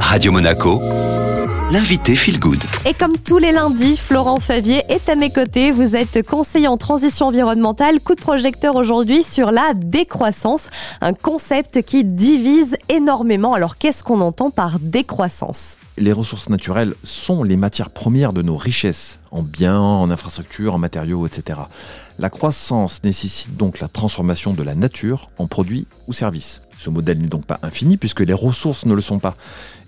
Radio Monaco, l'invité Feel Good. Et comme tous les lundis, Florent Favier est à mes côtés. Vous êtes conseiller en transition environnementale. Coup de projecteur aujourd'hui sur la décroissance, un concept qui divise énormément. Alors qu'est-ce qu'on entend par décroissance? Les ressources naturelles sont les matières premières de nos richesses, en biens, en infrastructures, en matériaux, etc. La croissance nécessite donc la transformation de la nature en produits ou services. Ce modèle n'est donc pas infini puisque les ressources ne le sont pas.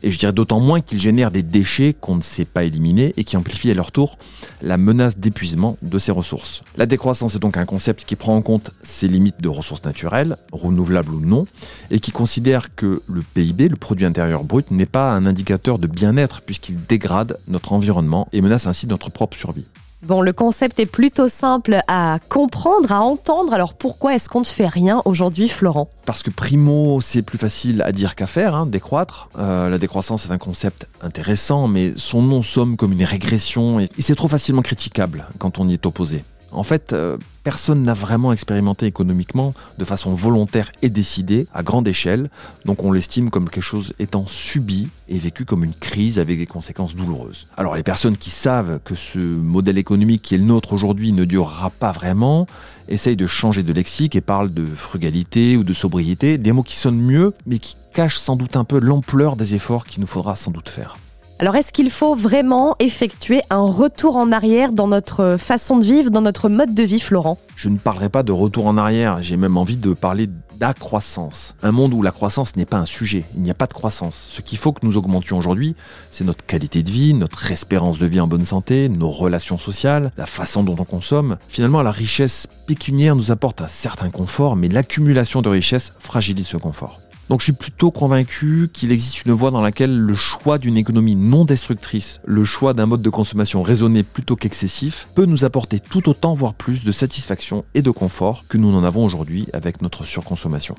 Et je dirais d'autant moins qu'il génère des déchets qu'on ne sait pas éliminer et qui amplifient à leur tour la menace d'épuisement de ces ressources. La décroissance est donc un concept qui prend en compte ces limites de ressources naturelles, renouvelables ou non, et qui considère que le PIB, le produit intérieur brut, n'est pas un indicateur de bien-être puisqu'il dégrade notre environnement et menace ainsi notre propre survie. Bon, le concept est plutôt simple à comprendre, à entendre. Alors pourquoi est-ce qu'on ne fait rien aujourd'hui, Florent? Parce que primo, c'est plus facile à dire qu'à faire, hein, décroître. Euh, la décroissance est un concept intéressant, mais son nom somme comme une régression et c'est trop facilement critiquable quand on y est opposé. En fait, euh, personne n'a vraiment expérimenté économiquement de façon volontaire et décidée à grande échelle, donc on l'estime comme quelque chose étant subi et vécu comme une crise avec des conséquences douloureuses. Alors les personnes qui savent que ce modèle économique qui est le nôtre aujourd'hui ne durera pas vraiment, essayent de changer de lexique et parlent de frugalité ou de sobriété, des mots qui sonnent mieux mais qui cachent sans doute un peu l'ampleur des efforts qu'il nous faudra sans doute faire. Alors est-ce qu'il faut vraiment effectuer un retour en arrière dans notre façon de vivre, dans notre mode de vie, Florent? Je ne parlerai pas de retour en arrière, j'ai même envie de parler d'accroissance. Un monde où la croissance n'est pas un sujet, il n'y a pas de croissance. Ce qu'il faut que nous augmentions aujourd'hui, c'est notre qualité de vie, notre espérance de vie en bonne santé, nos relations sociales, la façon dont on consomme. Finalement, la richesse pécuniaire nous apporte un certain confort, mais l'accumulation de richesses fragilise ce confort. Donc je suis plutôt convaincu qu'il existe une voie dans laquelle le choix d'une économie non destructrice, le choix d'un mode de consommation raisonné plutôt qu'excessif, peut nous apporter tout autant, voire plus, de satisfaction et de confort que nous n'en avons aujourd'hui avec notre surconsommation.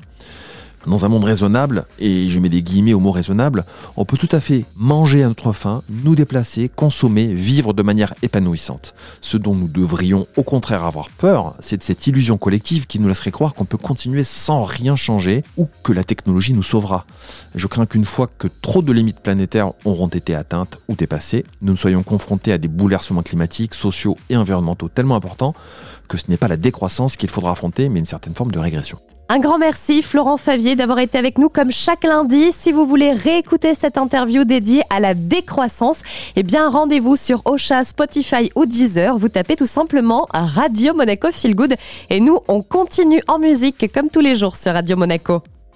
Dans un monde raisonnable, et je mets des guillemets au mot raisonnable, on peut tout à fait manger à notre faim, nous déplacer, consommer, vivre de manière épanouissante. Ce dont nous devrions au contraire avoir peur, c'est de cette illusion collective qui nous laisserait croire qu'on peut continuer sans rien changer ou que la technologie nous sauvera. Je crains qu'une fois que trop de limites planétaires auront été atteintes ou dépassées, nous ne soyons confrontés à des bouleversements climatiques, sociaux et environnementaux tellement importants que ce n'est pas la décroissance qu'il faudra affronter, mais une certaine forme de régression. Un grand merci Florent Favier d'avoir été avec nous comme chaque lundi. Si vous voulez réécouter cette interview dédiée à la décroissance, eh bien rendez-vous sur Ocha, Spotify ou Deezer. Vous tapez tout simplement Radio Monaco Feel Good et nous on continue en musique comme tous les jours sur Radio Monaco.